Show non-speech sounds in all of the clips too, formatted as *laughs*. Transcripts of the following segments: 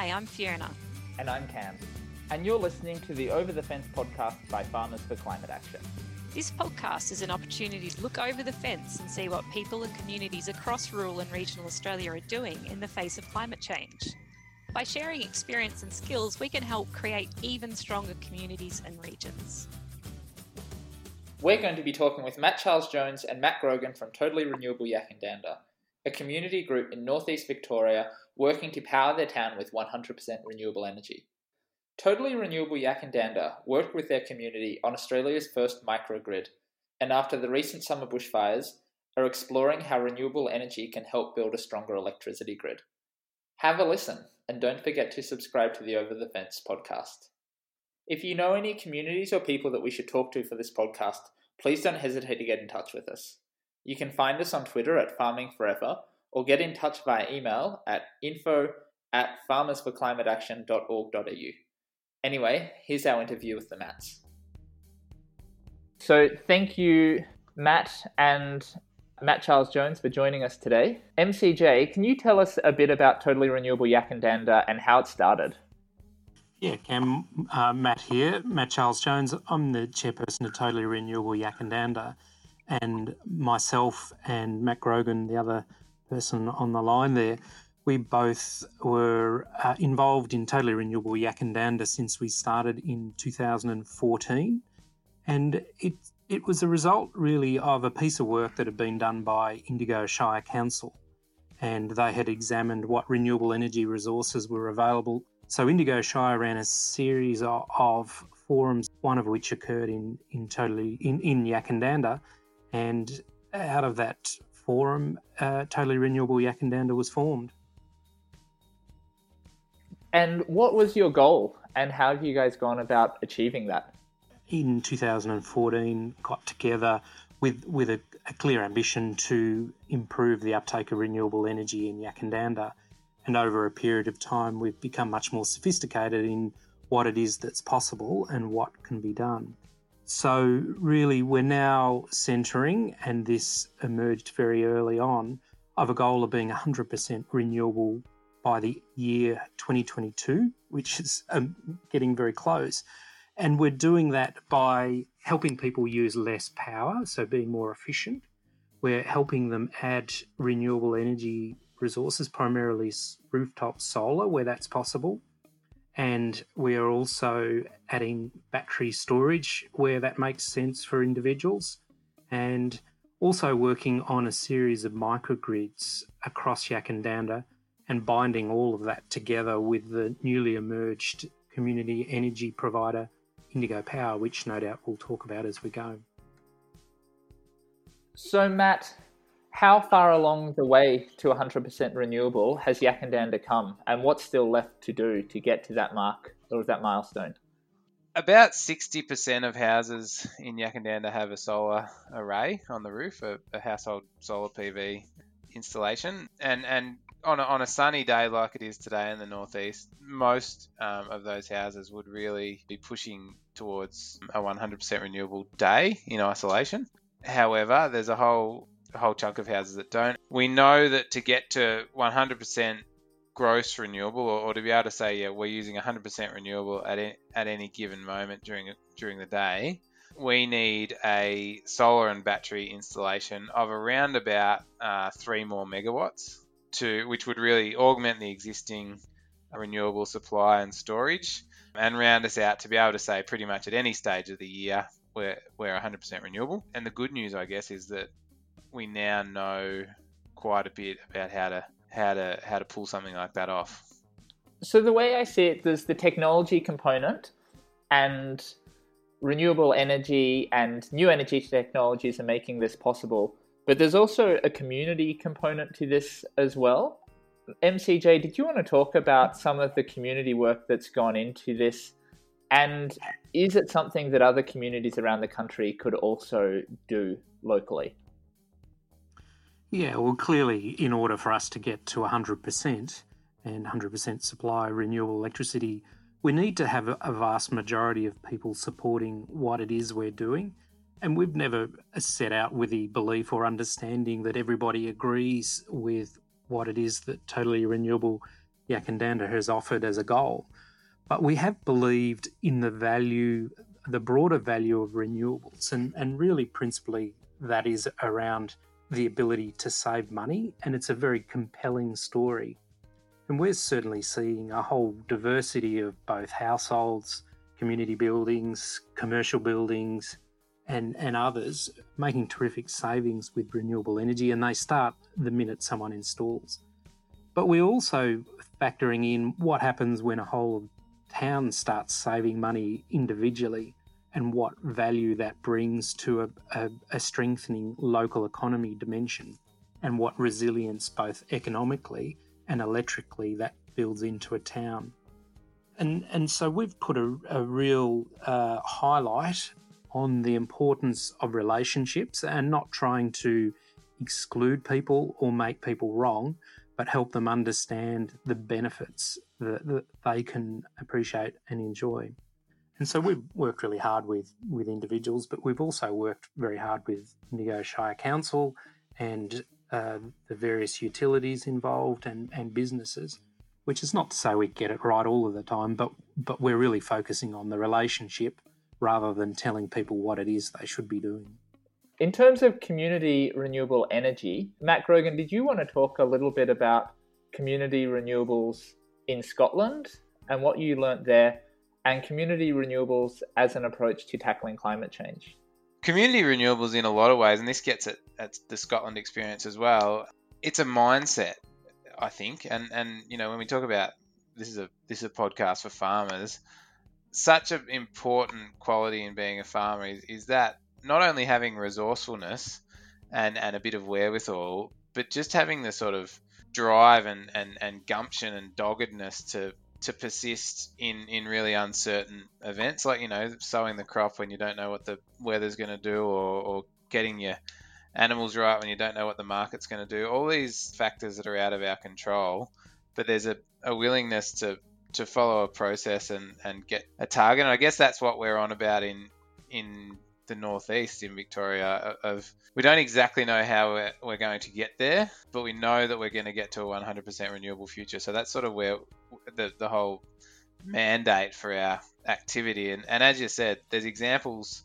Hi, I'm Fiona. And I'm Cam. And you're listening to the Over the Fence podcast by Farmers for Climate Action. This podcast is an opportunity to look over the fence and see what people and communities across rural and regional Australia are doing in the face of climate change. By sharing experience and skills, we can help create even stronger communities and regions. We're going to be talking with Matt Charles Jones and Matt Grogan from Totally Renewable Yackandandah, a community group in northeast Victoria working to power their town with 100% renewable energy. Totally Renewable Yackandandah worked with their community on Australia's first microgrid, and after the recent summer bushfires, are exploring how renewable energy can help build a stronger electricity grid. Have a listen, and don't forget to subscribe to the Over the Fence podcast. If you know any communities or people that we should talk to for this podcast, please don't hesitate to get in touch with us. You can find us on Twitter at Farming Forever or get in touch via email at info at farmersforclimateaction.org.au. Anyway, here's our interview with the Matts. So, thank you, Matt and Matt Charles Jones, for joining us today. MCJ, can you tell us a bit about Totally Renewable Yackandandah and how it started? Yeah, Cam, uh, Matt here, Matt Charles Jones. I'm the chairperson of Totally Renewable Yackandandah, and myself and Matt Grogan, the other person on the line there, we both were uh, involved in Totally Renewable Yackandandah since we started in 2014. And it, it was a result really of a piece of work that had been done by Indigo Shire Council. And they had examined what renewable energy resources were available. So Indigo Shire ran a series of, of forums, one of which occurred in, in totally in, in Yackandandah. And out of that forum, uh, Totally Renewable Yackandandah was formed. And what was your goal, and how have you guys gone about achieving that? In 2014, got together with with a, a clear ambition to improve the uptake of renewable energy in Yackandandah. and over a period of time, we've become much more sophisticated in what it is that's possible and what can be done. So, really, we're now centering, and this emerged very early on, of a goal of being 100% renewable by the year 2022, which is um, getting very close. And we're doing that by helping people use less power, so being more efficient. We're helping them add renewable energy resources, primarily rooftop solar, where that's possible. And we are also adding battery storage where that makes sense for individuals. And also working on a series of microgrids across Yackandandah and binding all of that together with the newly emerged community energy provider Indigo Power, which no doubt we'll talk about as we go. So, Matt, how far along the way to 100% renewable has Yackandandah come, and what's still left to do to get to that mark or that milestone? About 60% of houses in Yackandandah have a solar array on the roof, a, a household solar PV installation, and and on a, on a sunny day like it is today in the northeast, most um, of those houses would really be pushing towards a 100% renewable day in isolation. However, there's a whole a whole chunk of houses that don't. We know that to get to 100% gross renewable, or, or to be able to say, yeah, we're using 100% renewable at any, at any given moment during during the day, we need a solar and battery installation of around about uh, three more megawatts to which would really augment the existing renewable supply and storage and round us out to be able to say pretty much at any stage of the year we're, we're 100% renewable. And the good news, I guess, is that we now know quite a bit about how to how to how to pull something like that off. So the way I see it, there's the technology component, and renewable energy and new energy technologies are making this possible. But there's also a community component to this as well. MCJ, did you want to talk about some of the community work that's gone into this? And is it something that other communities around the country could also do locally? Yeah, well, clearly, in order for us to get to 100% and 100% supply renewable electricity, we need to have a vast majority of people supporting what it is we're doing. And we've never set out with the belief or understanding that everybody agrees with what it is that totally renewable Yackandandah has offered as a goal. But we have believed in the value, the broader value of renewables, and, and really principally that is around the ability to save money, and it's a very compelling story. And we're certainly seeing a whole diversity of both households, community buildings, commercial buildings, and, and others making terrific savings with renewable energy, and they start the minute someone installs. But we're also factoring in what happens when a whole town starts saving money individually and what value that brings to a, a, a, strengthening local economy dimension and what resilience, both economically and electrically, that builds into a town. And, and so we've put a, a real uh, highlight on the importance of relationships and not trying to exclude people or make people wrong, but help them understand the benefits that, that they can appreciate and enjoy. And so we've worked really hard with, with individuals, but we've also worked very hard with Indigo Shire Council and uh, the various utilities involved and, and businesses, which is not to say we get it right all of the time, but, but we're really focusing on the relationship rather than telling people what it is they should be doing. In terms of community renewable energy, Matt Grogan, did you want to talk a little bit about community renewables in Scotland and what you learnt there? And community renewables as an approach to tackling climate change? Community renewables, in a lot of ways, and this gets at, at the Scotland experience as well. It's a mindset, I think, and and you know when we talk about this is a this is a podcast for farmers. Such an important quality in being a farmer is, is that not only having resourcefulness and, and a bit of wherewithal, but just having the sort of drive and, and, and gumption and doggedness to to persist in in really uncertain events, like you know sowing the crop when you don't know what the weather's going to do, or, or getting your animals right when you don't know what the market's going to do. All these factors that are out of our control, but there's a, a willingness to to follow a process and, and get a target. And I guess that's what we're on about in in the northeast in Victoria. Of we don't exactly know how we're, we're going to get there, but we know that we're going to get to a 100% renewable future. So that's sort of where the, the whole mandate for our activity. And, and as you said, there's examples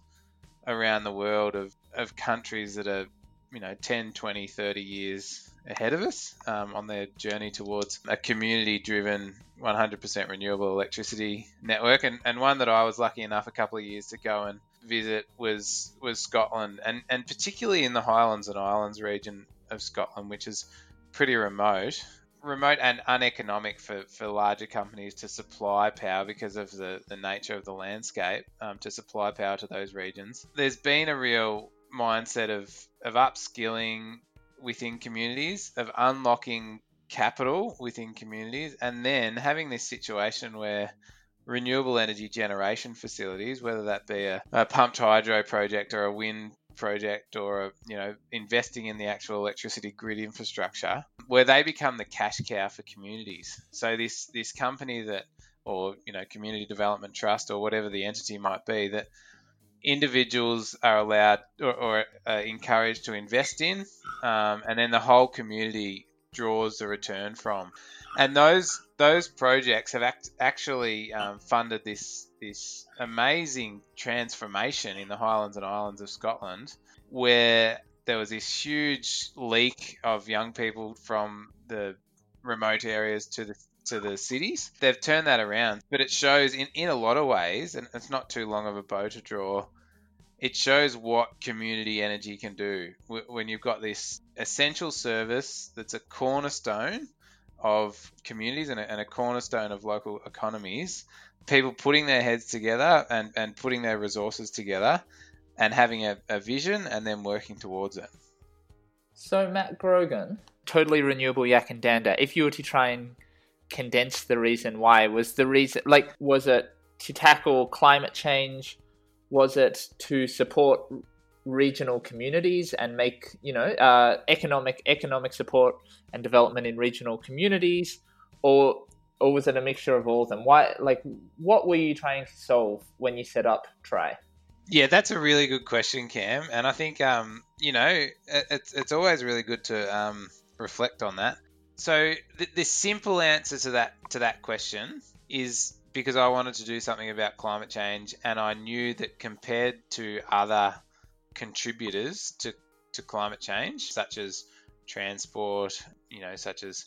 around the world of, of countries that are, you know, 10, 20, 30 years ahead of us um, on their journey towards a community driven 100% renewable electricity network. And, and one that I was lucky enough a couple of years to go and visit was was Scotland, and, and particularly in the Highlands and Islands region of Scotland, which is pretty remote remote and uneconomic for, for larger companies to supply power because of the, the nature of the landscape um, to supply power to those regions. There's been a real mindset of, of upskilling within communities, of unlocking capital within communities, and then having this situation where renewable energy generation facilities, whether that be a, a pumped hydro project or a wind project or you know investing in the actual electricity grid infrastructure where they become the cash cow for communities. So this this company that or you know community development trust or whatever the entity might be that individuals are allowed or, or encouraged to invest in um, and then the whole community draws the return from. And those those projects have act, actually um, funded this this amazing transformation in the Highlands and Islands of Scotland, where there was this huge leak of young people from the remote areas to the to the cities. They've turned that around, but it shows in, in a lot of ways, and it's not too long of a bow to draw. It shows what community energy can do when you've got this essential service that's a cornerstone of communities and a, and a cornerstone of local economies. People putting their heads together and, and putting their resources together and having a, a vision and then working towards it. So, Matt Grogan, totally renewable Yackandandah, if you were to try and condense the reason why, was the reason, like, was it to tackle climate change? Was it to support regional communities and make you know uh, economic economic support and development in regional communities, or or was it a mixture of all of them? Why like what were you trying to solve when you set up Try? Yeah, that's a really good question, Cam, and I think um, you know it's it's always really good to um, reflect on that. So the, the simple answer to that to that question is because I wanted to do something about climate change, and I knew that compared to other contributors to, to climate change, such as transport, you know, such as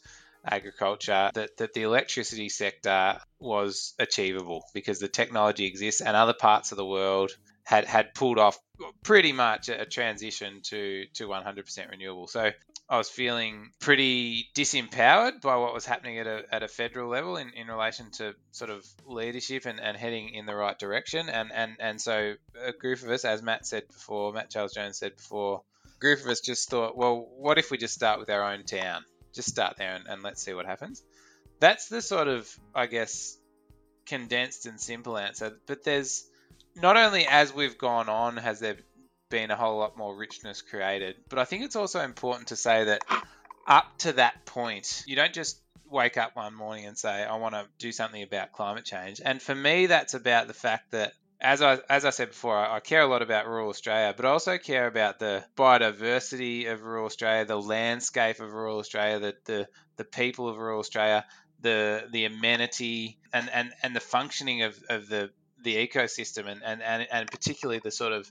agriculture, that, that the electricity sector was achievable because the technology exists and other parts of the world had, had pulled off pretty much a transition to, to 100% renewable. So I was feeling pretty disempowered by what was happening at a, at a federal level in, in relation to sort of leadership and, and heading in the right direction. And, and, and so a group of us, as Matt said before, Matt Charles Jones said before, a group of us just thought, well, what if we just start with our own town? Just start there and, and let's see what happens. That's the sort of, I guess, condensed and simple answer. But there's not only as we've gone on has there been a whole lot more richness created. But I think it's also important to say that up to that point, you don't just wake up one morning and say, I want to do something about climate change. And for me, that's about the fact that as I as I said before, I, care a lot about rural Australia, but I also care about the biodiversity of rural Australia, the landscape of rural Australia, the the, the people of rural Australia, the the amenity and, and, and the functioning of, of the the ecosystem and, and, and, and particularly the sort of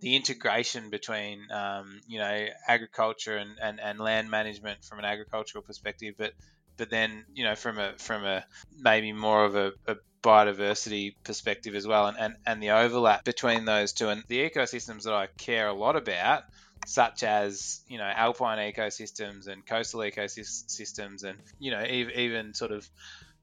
the integration between um, you know agriculture and, and, and land management from an agricultural perspective, but but then you know from a from a maybe more of a, a biodiversity perspective as well, and, and and the overlap between those two. And the ecosystems that I care a lot about, such as you know alpine ecosystems and coastal ecosystems, and you know even, even sort of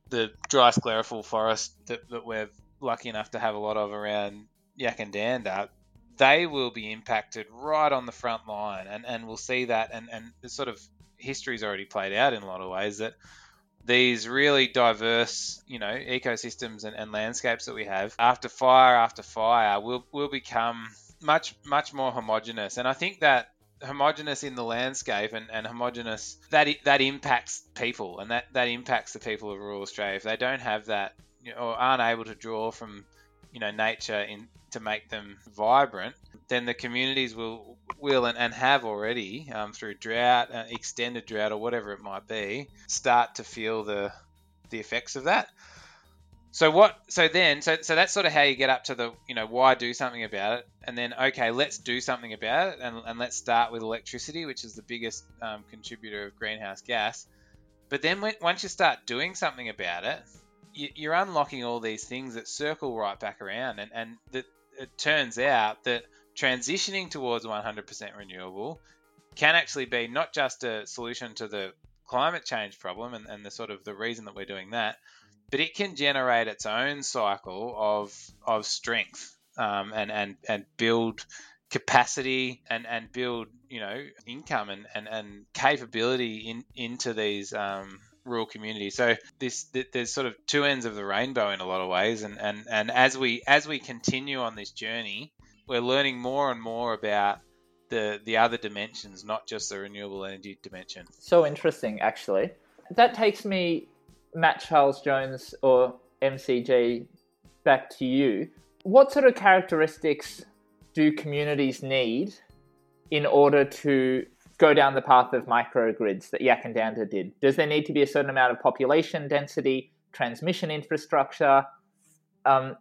the dry sclerophyll forest that, that we're lucky enough to have a lot of around Yackandandah they will be impacted right on the front line, and, and we'll see that, and, and the sort of history's already played out in a lot of ways that these really diverse, you know, ecosystems and, and landscapes that we have after fire after fire will will become much much more homogenous, and I think that homogenous in the landscape and, and homogenous that that impacts people and that that impacts the people of rural Australia. If they don't have that you know, or aren't able to draw from you know nature in to make them vibrant, then the communities will will and, and have already um, through drought, uh, extended drought, or whatever it might be, start to feel the the effects of that. So what? So then, so so that's sort of how you get up to the you know why do something about it, and then okay, let's do something about it, and, and let's start with electricity, which is the biggest um, contributor of greenhouse gas. But then when, once you start doing something about it, you're unlocking all these things that circle right back around, and and that it turns out that transitioning towards 100% renewable can actually be not just a solution to the climate change problem and, and the sort of the reason that we're doing that, but it can generate its own cycle of of strength um, and and and build capacity and and build you know income and and, and capability in into these um, rural communities. So this there's sort of two ends of the rainbow in a lot of ways, and and and as we as we continue on this journey, we're learning more and more about the the other dimensions, not just the renewable energy dimension. So interesting, actually. That takes me, Matt Charles Jones or MCJ, back to you. What sort of characteristics do communities need in order to go down the path of microgrids that Yackandandah did? Does there need to be a certain amount of population density, transmission infrastructure? Um,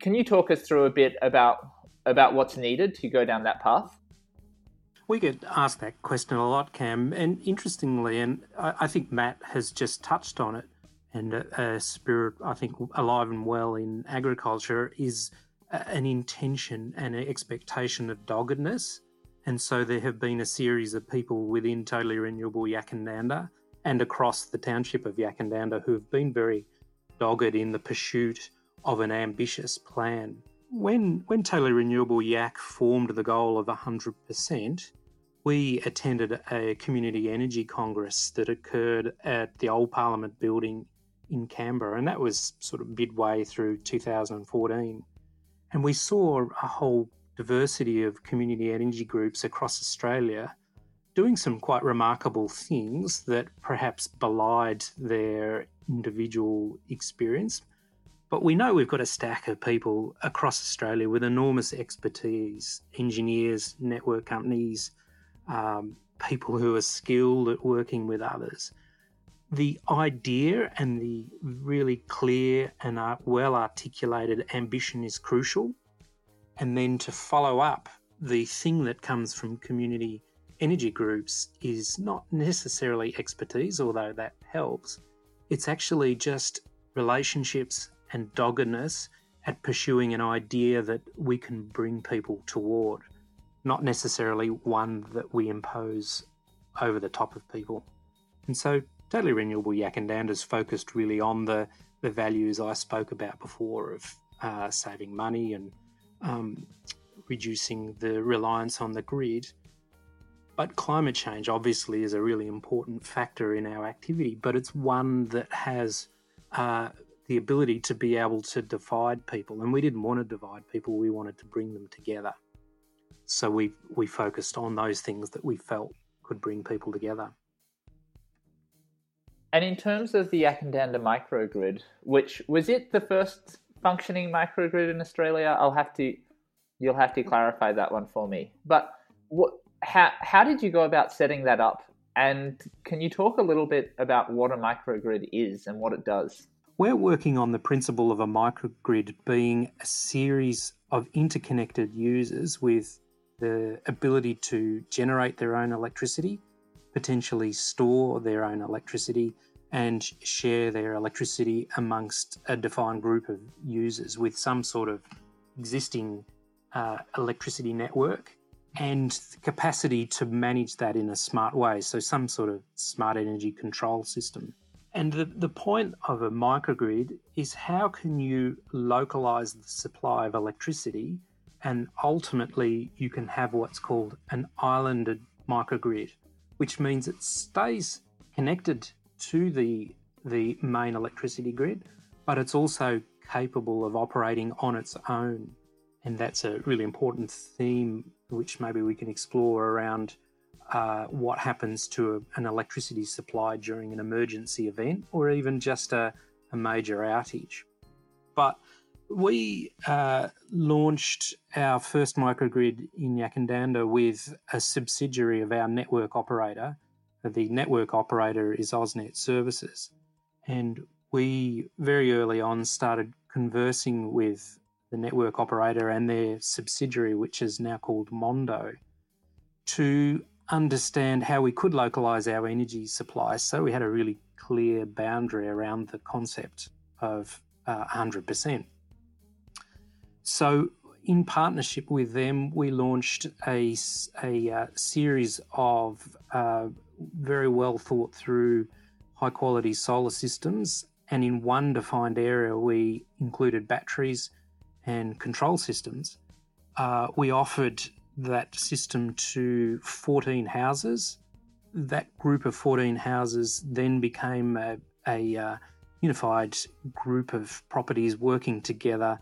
can you talk us through a bit about about what's needed to go down that path? We get asked that question a lot, Cam, and interestingly, and I, think Matt has just touched on it. And a, a, spirit, I think, alive and well in agriculture is an intention and an expectation of doggedness and so there have been a series of people within Totally Renewable Yackandandah and across the township of Yackandandah who have been very dogged in the pursuit of an ambitious plan. When, when Totally Renewable Yak formed the goal of 100%, we attended a community energy congress that occurred at the old Parliament building in Canberra, and that was sort of midway through 2014. And we saw a whole diversity of community energy groups across Australia doing some quite remarkable things that perhaps belied their individual experience. But we know we've got a stack of people across Australia with enormous expertise engineers, network companies, um, people who are skilled at working with others. the idea and the really clear and uh, well articulated ambition is crucial. And then to follow up, the thing that comes from community energy groups is not necessarily expertise, although that helps. It's actually just relationships and doggedness at pursuing an idea that we can bring people toward, not necessarily one that we impose over the top of people. And so Totally Renewable Yackandandah is focused really on the, the values I spoke about before of uh, saving money and um, reducing the reliance on the grid. But climate change obviously is a really important factor in our activity, but it's one that has uh, the ability to be able to divide people. And we didn't want to divide people, we wanted to bring them together. So we, we focused on those things that we felt could bring people together. And in terms of the Yackandandah microgrid, which was it the first functioning microgrid in Australia? I'll have to, you'll have to clarify that one for me. But what, how, how did you go about setting that up? And can you talk a little bit about what a microgrid is and what it does? We're working on the principle of a microgrid being a series of interconnected users with the ability to generate their own electricity potentially store their own electricity and share their electricity amongst a defined group of users with some sort of existing uh, electricity network and the capacity to manage that in a smart way. So, some sort of smart energy control system. And the, the point of a microgrid is how can you localize the supply of electricity and ultimately you can have what's called an islanded microgrid which means it stays connected to the the main electricity grid, but it's also capable of operating on its own. And that's a really important theme, which maybe we can explore around uh, what happens to a, an electricity supply during an emergency event or even just a, a major outage. But we uh, launched our first microgrid in Yackandandah with a subsidiary of our network operator. The network operator is AusNet Services. And we very early on started conversing with the network operator and their subsidiary, which is now called Mondo, to understand how we could localize our energy supply. So we had a really clear boundary around the concept of uh, 100%. So, in partnership with them, we launched a, a uh, series of uh, very well thought through high quality solar systems. And in one defined area, we included batteries and control systems. Uh, we offered that system to 14 houses. That group of 14 houses then became a, a uh, unified group of properties working together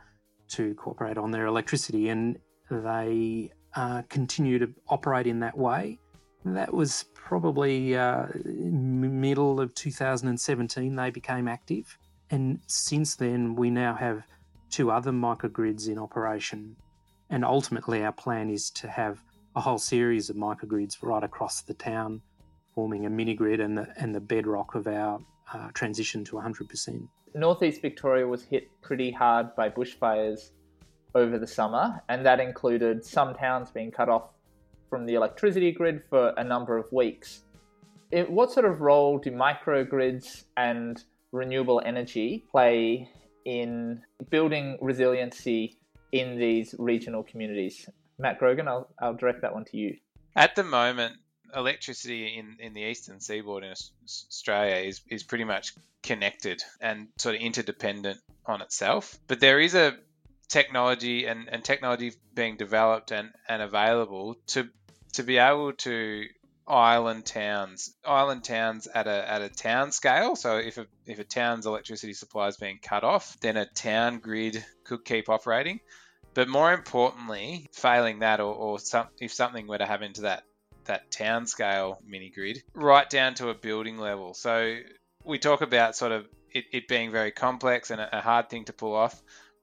to cooperate on their electricity, and they uh, continue to operate in that way. That was probably uh, middle of 2017 they became active, and since then we now have two other microgrids in operation. And ultimately, our plan is to have a whole series of microgrids right across the town, forming a mini grid and the and the bedrock of our uh, transition to 100%. Northeast Victoria was hit pretty hard by bushfires over the summer, and that included some towns being cut off from the electricity grid for a number of weeks. It, what sort of role do microgrids and renewable energy play in building resiliency in these regional communities? Matt Grogan, I'll, I'll direct that one to you. At the moment, electricity in, in the eastern seaboard in Australia is, is pretty much connected and sort of interdependent on itself. But there is a technology and, and technology being developed and, and available to to be able to island towns island towns at a at a town scale so if a if a town's electricity supply is being cut off then a town grid could keep operating but more importantly failing that or, or some, if something were to happen to that that town scale mini grid right down to a building level so we talk about sort of it, it being very complex and a, a hard thing to pull off.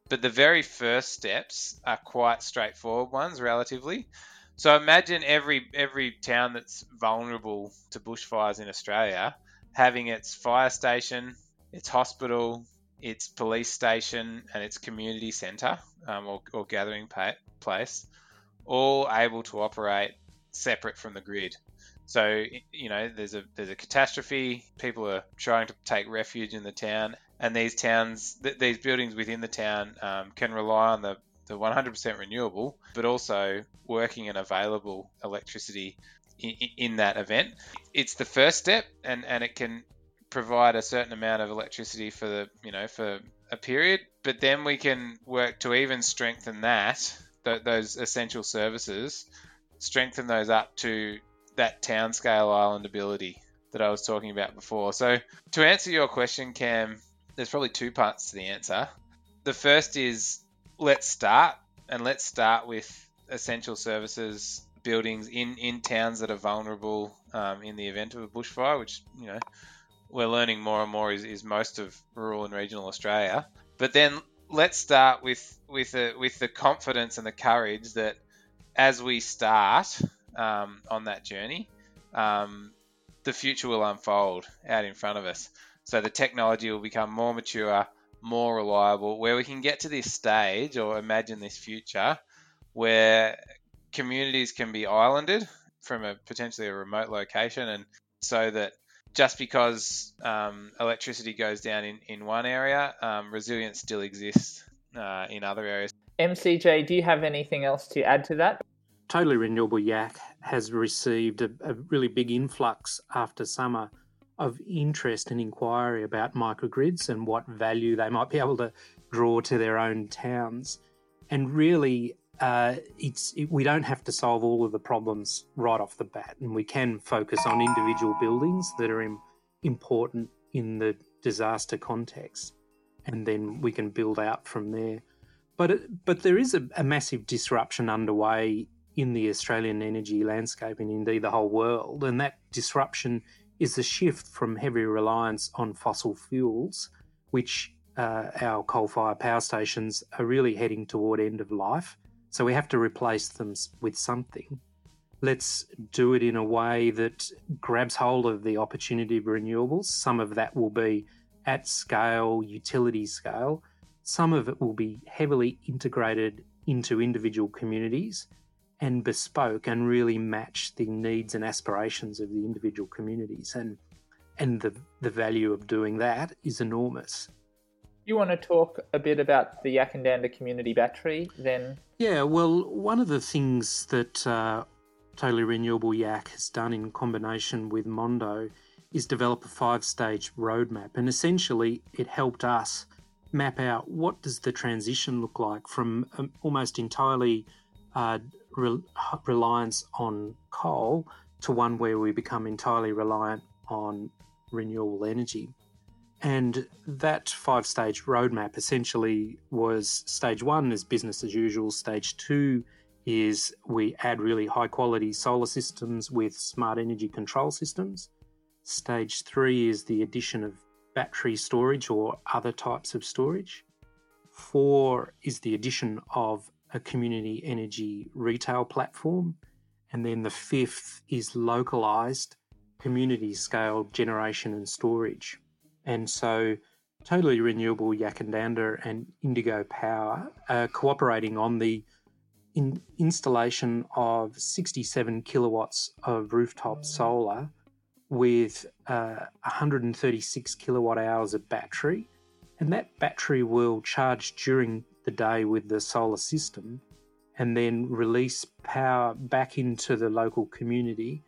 But the very first steps are quite straightforward ones, relatively. So imagine every every town that's vulnerable to bushfires in Australia having its fire station, its hospital, its police station, and its community centre um, or, or, gathering place, all able to operate separate from the grid. So you know, there's a there's a catastrophe. People are trying to take refuge in the town, and these towns, th- these buildings within the town, um, can rely on the the 100% renewable, but also working and available electricity in, in, that event. It's the first step, and, and it can provide a certain amount of electricity for the you know for a period, but then we can work to even strengthen that th- those essential services, strengthen those up to that town scale island ability that I was talking about before. So to answer your question, Cam, there's probably two parts to the answer. The first is let's start and let's start with essential services buildings in, in towns that are vulnerable um, in the event of a bushfire, which you know we're learning more and more is, is most of rural and regional Australia. But then let's start with with the, with the confidence and the courage that as we start um, on that journey, um, the future will unfold out in front of us. So the technology will become more mature, more reliable, where we can get to this stage or imagine this future where communities can be islanded from a potentially a remote location, and so that just because um, electricity goes down in, in one area, um, resilience still exists uh, in other areas. MCJ, do you have anything else to add to that? Totally Renewable Yak has received a, a really big influx after summer of interest and inquiry about microgrids and what value they might be *laughs* able to draw to their own towns. And really, uh, it's it, we don't have to solve all of the problems right off the bat, and we can focus on individual buildings that are in, important in the disaster context, and then we can build out from there. But it, but there is a, a massive disruption underway in the Australian energy landscape and indeed the whole world, and that disruption is the shift from heavy reliance on fossil fuels, which uh, our coal-fired power stations are really heading toward end of life so we have to replace them with something. Let's do it in a way that grabs hold of the opportunity of renewables. Some of that will be at scale, utility scale. Some of it will be heavily integrated into individual communities and bespoke and really match the needs and aspirations of the individual communities. And and the, the value of doing that is enormous you want to talk a bit about the Yackandandah Community Battery then? Yeah, well, one of the things that uh, Totally Renewable Yak has done in combination with Mondo is develop a five stage roadmap. And essentially, it helped us map out what does the transition look like from um, almost entirely uh, re- reliance on coal to one where we become entirely reliant on renewable energy. And that five stage roadmap essentially was stage one is business as usual, stage two is we add really high quality solar systems with smart energy control systems. Stage three is the addition of battery storage or other types of storage. Four is the addition of a community energy retail platform. And then the fifth is localized community scale generation and storage. And so, Totally Renewable Yackandandah, and Indigo Power are cooperating on the in installation of 67 kilowatts of rooftop solar with uh, 136 kilowatt hours of battery. And that battery will charge during the day with the solar system and then release power back into the local community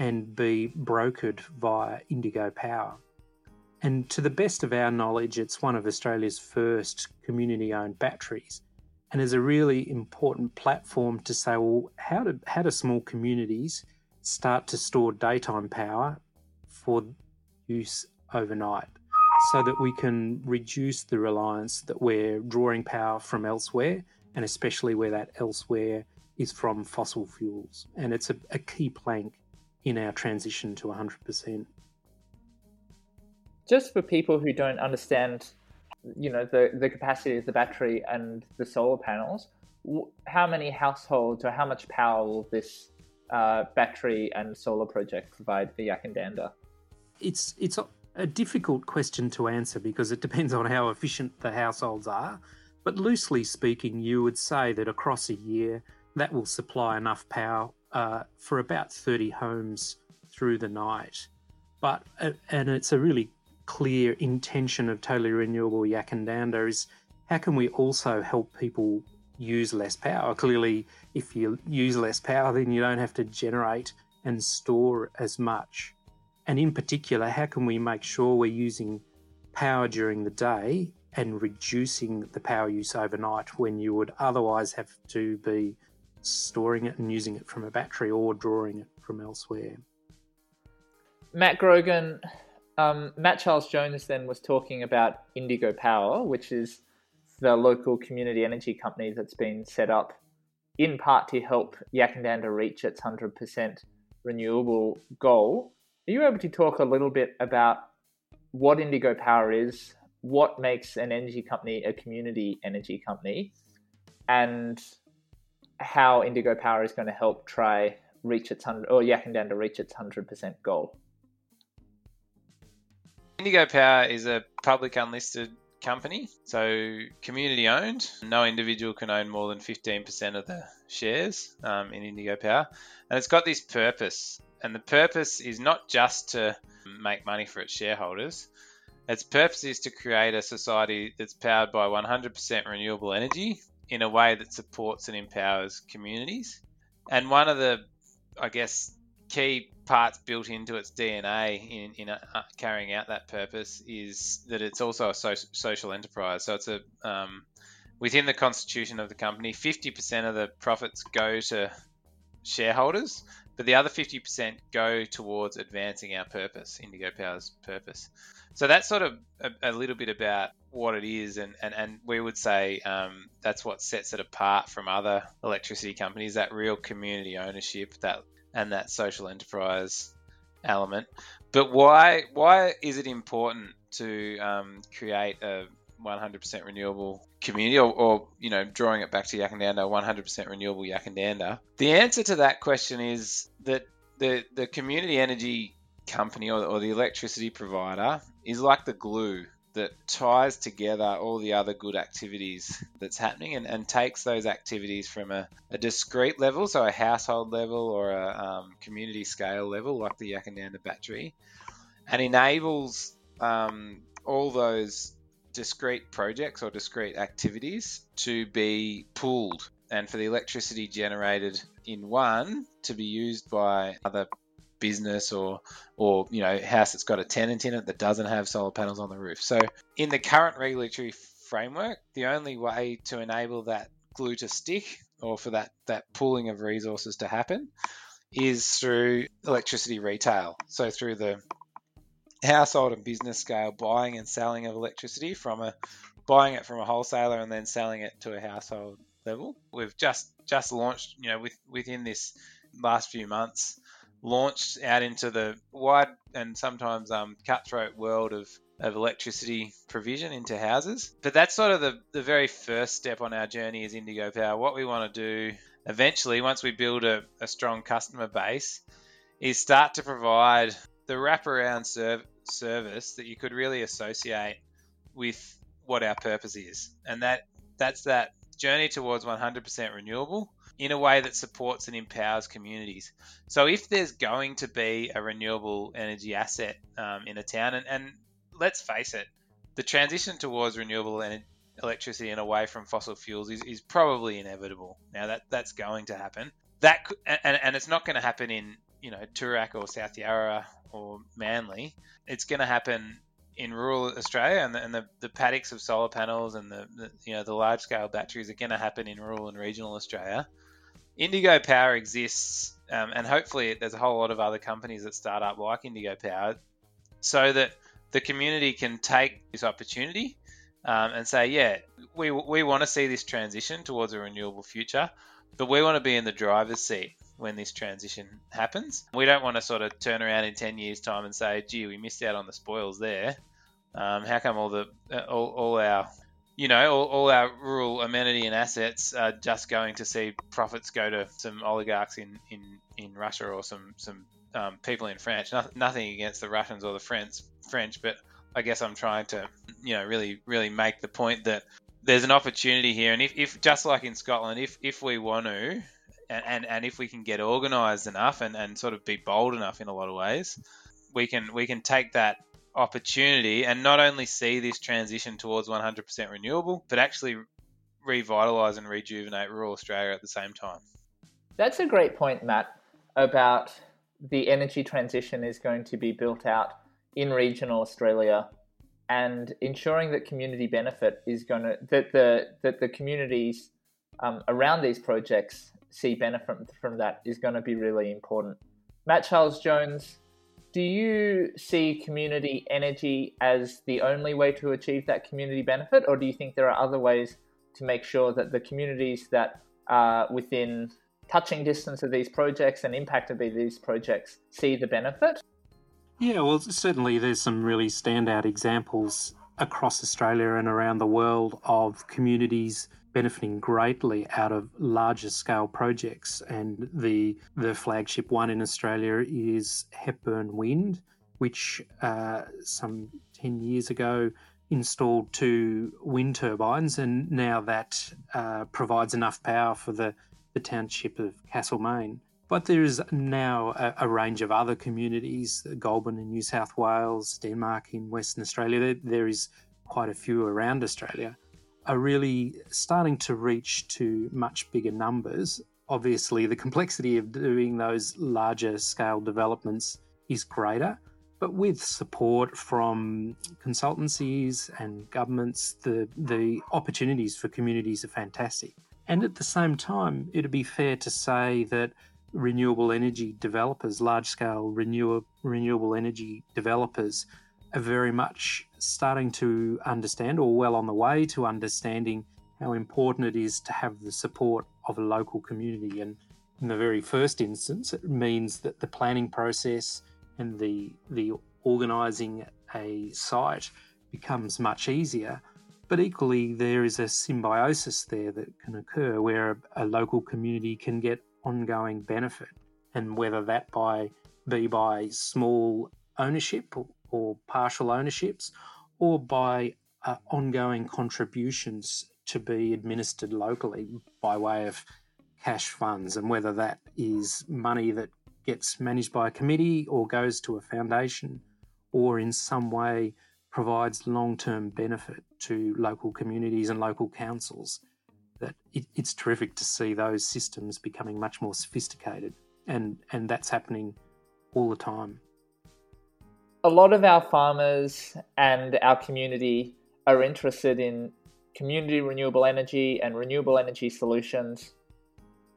and be brokered via Indigo Power. And to the best of our knowledge, it's one of Australia's first community owned batteries and is a really important platform to say, well, how do, how do small communities start to store daytime power for use overnight so that we can reduce the reliance that we're drawing power from elsewhere and especially where that elsewhere is from fossil fuels. And it's a, a key plank in our transition to 100% just for people who don't understand, you know, the, the capacity of the battery and the solar panels, how many households or how much power will this uh, battery and solar project provide for Yackandandah? it's it's a difficult question to answer because it depends on how efficient the households are. But loosely speaking, you would say that across a year, that will supply enough power uh, for about 30 homes through the night. But uh, and it's a really clear intention of totally renewable Yackandandah is how can we also help people use less power? Clearly, if you use less power, then you don't have to generate and store as much. And in particular, how can we make sure we're using power during the day and reducing the power use overnight when you would otherwise have to be storing it and using it from a battery or drawing it from elsewhere? Matt Grogan, um, Matt Charles Jones then was talking about Indigo Power, which is the local community energy company that's been set up in part to help Yackandandah reach its 100% renewable goal. Are you able to talk a little bit about what Indigo Power is, what makes an energy company a community energy company, and how Indigo Power is going to help try reach its hundred or Yackandandah reach its hundred percent goal? Indigo Power is a public unlisted company, so community owned. No individual can own more than 15% of the shares um, in Indigo Power. And it's got this purpose and the purpose is not just to make money for its shareholders. Its purpose is to create a society that's powered by 100% renewable energy in a way that supports and empowers communities. And one of the, I guess, key parts built into its DNA in, in uh, carrying out that purpose is that it's also a so- social enterprise. So it's a um, within the constitution of the company, 50% of the profits go to shareholders, but the other 50% go towards advancing our purpose, Indigo Power's purpose. So that's sort of a, a little bit about what it is, and, and, and we would say um, that's what sets it apart from other electricity companies that real community ownership that and that social enterprise element. But why why is it important to um, create a 100% renewable community, or, or, you know, drawing it back to Yackandandah, 100% renewable Yackandandah? The answer to that question is that the the community energy company or, or the electricity provider is like the glue that ties together all the other good activities that's happening and, and takes those activities from a, a discrete level, so a household level or a um, community scale level, like the Yackandandah battery, and enables um, all those discrete projects or discrete activities to be pooled and for the electricity generated in one to be used by other business or or you know house that's got a tenant in it that doesn't have solar panels on the roof. So in the current regulatory framework, the only way to enable that glue to stick or for that that pooling of resources to happen is through electricity retail. So through the household and business scale buying and selling of electricity from a buying it from a wholesaler and then selling it to a household level. We've just just launched, you know, with within this last few months, launched out into the wide and sometimes um, cutthroat world of, of electricity provision into houses. But that's sort of the, the very first step on our journey as Indigo Power. What we want to do eventually, once we build a, a strong customer base, is start to provide the wraparound serv- service that you could really associate with what our purpose is. And that that's that journey towards 100% renewable in a way that supports and empowers communities. So if there's going to be a renewable energy asset um, in a town, and, and, let's face it, the transition towards renewable en- electricity and away from fossil fuels is, is probably inevitable. Now that that's going to happen. That and, and it's not going to happen in you know Toorak or South Yarra or Manly. It's going to happen in rural Australia, and the, and the, the paddocks of solar panels and the, the you know the large scale batteries are going to happen in rural and regional Australia. Indigo Power exists, um, and hopefully there's a whole lot of other companies that start up like Indigo Power, so that the community can take this opportunity um, and say, yeah, we we want to see this transition towards a renewable future, but we want to be in the driver's seat when this transition happens. We don't want to sort of turn around in 10 years' time and say, gee, we missed out on the spoils there. Um, how come all the uh, all, all our you know all, all, our rural amenity and assets are just going to see profits go to some oligarchs in, in, in Russia or some some um, people in France. No, nothing against the Russians or the French, French, but I guess I'm trying to, you know, really, really make the point that there's an opportunity here, and if, if just like in Scotland, if if we want to, and, and, and if we can get organised enough and, and sort of be bold enough in a lot of ways, we can we can take that opportunity and not only see this transition towards 100% renewable, but actually revitalise and rejuvenate rural Australia at the same time. That's a great point, Matt, about the energy transition is going to be built out in regional Australia and ensuring that community benefit is going to that the that the communities um, around these projects see benefit from that is going to be really important. Matt Charles Jones, do you see community energy as the only way to achieve that community benefit, or do you think there are other ways to make sure that the communities that are within touching distance of these projects and impacted by these projects see the benefit? Yeah, well, certainly there's some really standout examples across Australia and around the world of communities benefiting greatly out of larger scale projects. And the the flagship one in Australia is Hepburn Wind, which uh, some ten years ago installed two wind turbines, and now that uh, provides enough power for the, the township of Castlemaine. But there is now a, a, range of other communities, Goulburn in New South Wales, Denmark in Western Australia. There, there is quite a few around Australia are really starting to reach to much bigger numbers. Obviously, the complexity of doing those larger scale developments is greater, but with support from consultancies and governments, the, the opportunities for communities are fantastic. And at the same time, it'd be fair to say that renewable energy developers, large scale renewable, renewable energy developers, are very much starting to understand, or well on the way to understanding, how important it is to have the support of a local community. And in the very first instance, it means that the planning process and the the organising a site becomes much easier. But equally, there is a symbiosis there that can occur where a, local community can get ongoing benefit, and whether that by be by small ownership or partial ownerships, or by uh, ongoing contributions to be administered locally by way of cash funds, and whether that is money that gets managed by a committee or goes to a foundation, or in some way provides long term benefit to local communities and local councils. That it, it's terrific to see those systems becoming much more sophisticated, and, and that's happening all the time a lot of our farmers and our community are interested in community renewable energy and renewable energy solutions.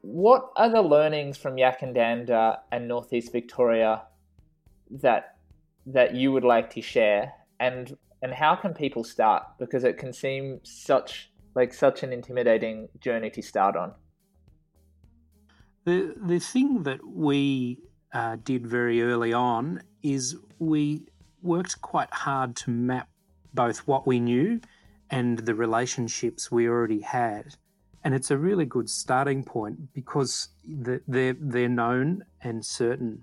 What are the learnings from Yackandandah and Northeast Victoria that that you would like to share? And and how can people start? Because it can seem such like such an intimidating journey to start on. The the thing that we uh, did very early on is we worked quite hard to map both what we knew and the relationships we already had. And it's a really good starting point because they're, they're known and certain.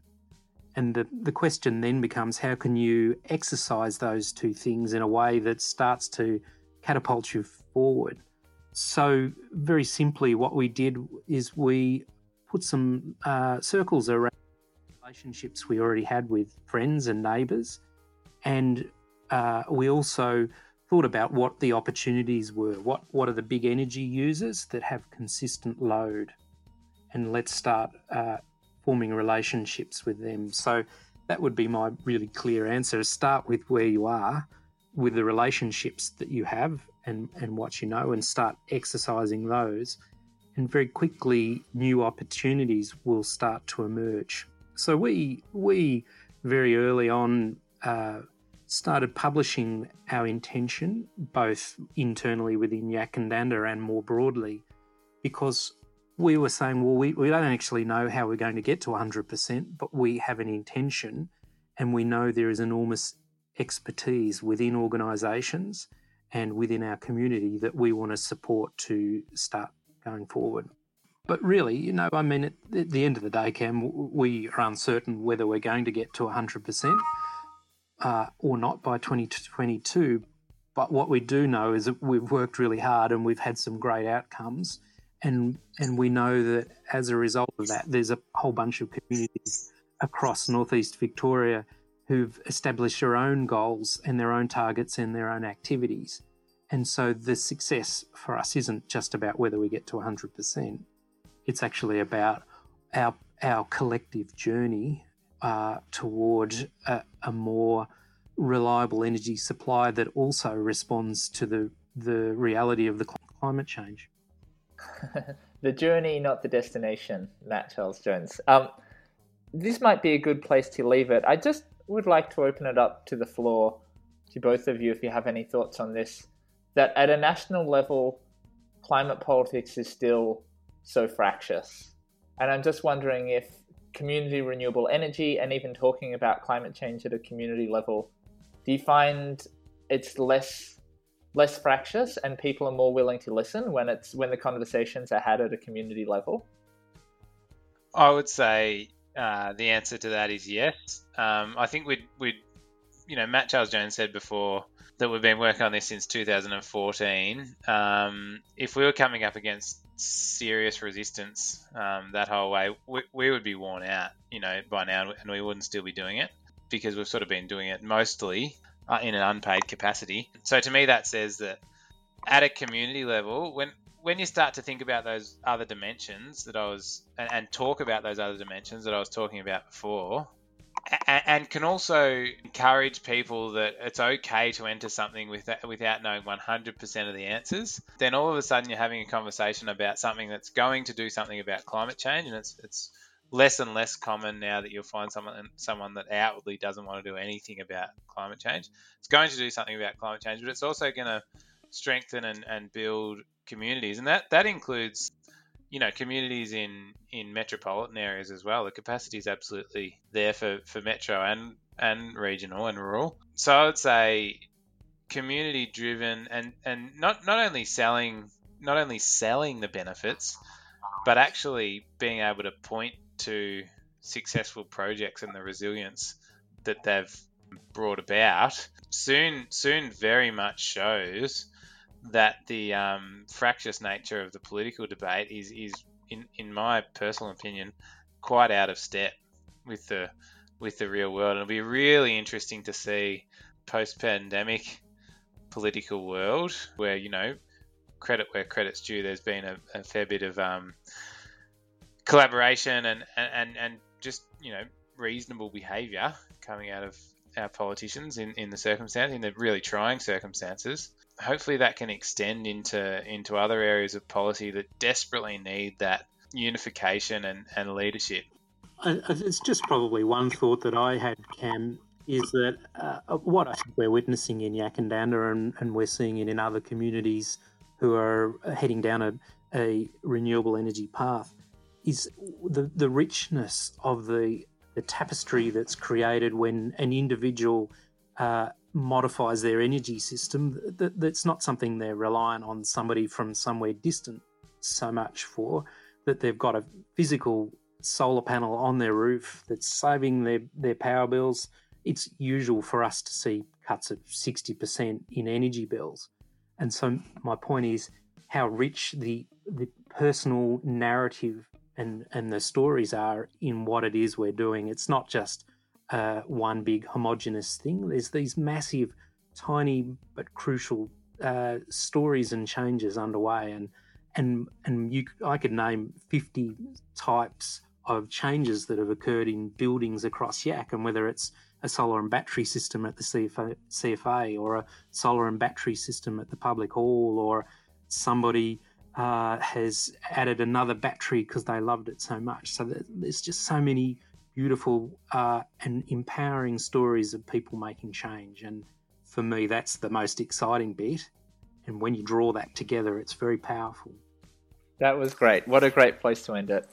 And the, the question then becomes how can you exercise those two things in a way that starts to catapult you forward? So, very simply, what we did is we put some uh, circles around relationships we already had with friends and neighbours. And uh, we also thought about what the opportunities were. What, what are the big energy users that have consistent load? And let's start uh, forming relationships with them. So that would be my really clear answer. Start with where you are, with the relationships that you have and, and what you know, and start exercising those. And very quickly, new opportunities will start to emerge. So we we very early on uh, started publishing our intention, both internally within Yackandandah and more broadly, because we were saying, well, we, we don't actually know how we're going to get to 100%, but we have an intention and we know there is enormous expertise within organisations and within our community that we want to support to start going forward. But really, you know, I mean, at, the end of the day, Cam, we are uncertain whether we're going to get to 100% uh, or not by 2022. But what we do know is that we've worked really hard and we've had some great outcomes. And, and we know that as a result of that, there's a whole bunch of communities across northeast Victoria who've established their own goals and their own targets and their own activities. And so the success for us isn't just about whether we get to 100%. It's actually about our, our collective journey uh, toward a, a, more reliable energy supply that also responds to the, the reality of the climate change. *laughs* the journey, not the destination, Matt Charles Jones. Um, this might be a good place to leave it. I just would like to open it up to the floor to both of you if you have any thoughts on this. That at a national level, climate politics is still so fractious. And I'm just wondering if community renewable energy and even talking about climate change at a community level, do you find it's less less fractious and people are more willing to listen when it's when the conversations are had at a community level? I would say uh, the answer to that is yes. Um, I think we'd, we'd, you know, Matt Charles Jones said before that we've been working on this since 2014. Um, if we were coming up against serious resistance um, that whole way, we, we, would be worn out, you know, by now, and we wouldn't still be doing it because we've sort of been doing it mostly uh, in an unpaid capacity. So to me, that says that at a community level, when when you start to think about those other dimensions that I was and, and talk about those other dimensions that I was talking about before, and, can also encourage people that it's okay to enter something with, without knowing 100% of the answers, then all of a sudden you're having a conversation about something that's going to do something about climate change, and it's it's less and less common now that you'll find someone someone that outwardly doesn't want to do anything about climate change. It's going to do something about climate change, but it's also going to strengthen and, and build communities, and that that includes you know communities in in metropolitan areas as well. The capacity is absolutely there for for metro and and regional and rural. So I would say community driven and and not not only selling not only selling the benefits, but actually being able to point to successful projects and the resilience that they've brought about soon soon very much shows that the um, fractious nature of the political debate is, is in, in my personal opinion, quite out of step with the with the real world. And It'll be really interesting to see post-pandemic political world where you know credit where credit's due. There's been a, a fair bit of um, collaboration and, and and just you know reasonable behaviour coming out of our politicians in, in the circumstance in the really trying circumstances hopefully that can extend into into other areas of policy that desperately need that unification and, and leadership. It's just probably one thought that I had, Cam, is that uh, what I think we're witnessing in Yackandandah and, and we're seeing it in other communities who are heading down a, a renewable energy path is the, the richness of the, the tapestry that's created when an individual uh, modifies their energy system, that, that's not something they're reliant on somebody from somewhere distant so much for, that they've got a physical solar panel on their roof that's saving their, their power bills. It's usual for us to see cuts of 60% in energy bills. And so my point is how rich the the personal narrative and, and the stories are in what it is we're doing. It's not just uh, one big homogenous thing. There's these massive, tiny but crucial uh, stories and changes underway, and and and you, I could name 50 types of changes that have occurred in buildings across Yak, and whether it's a solar and battery system at the CFA, CFA or a solar and battery system at the public hall, or somebody uh, has added another battery because they loved it so much. So there's just so many beautiful uh, and empowering stories of people making change. And for me, that's the most exciting bit. And when you draw that together, it's very powerful. That was great. What a great place to end it.